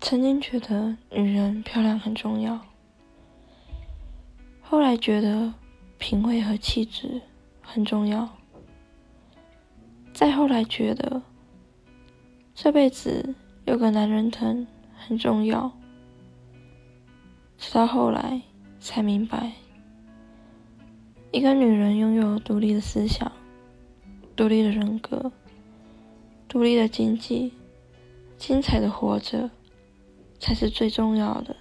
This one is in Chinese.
曾经觉得女人漂亮很重要，后来觉得品味和气质很重要，再后来觉得这辈子有个男人疼很重要，直到后来才明白，一个女人拥有独立的思想、独立的人格、独立的经济、精彩的活着。才是最重要的。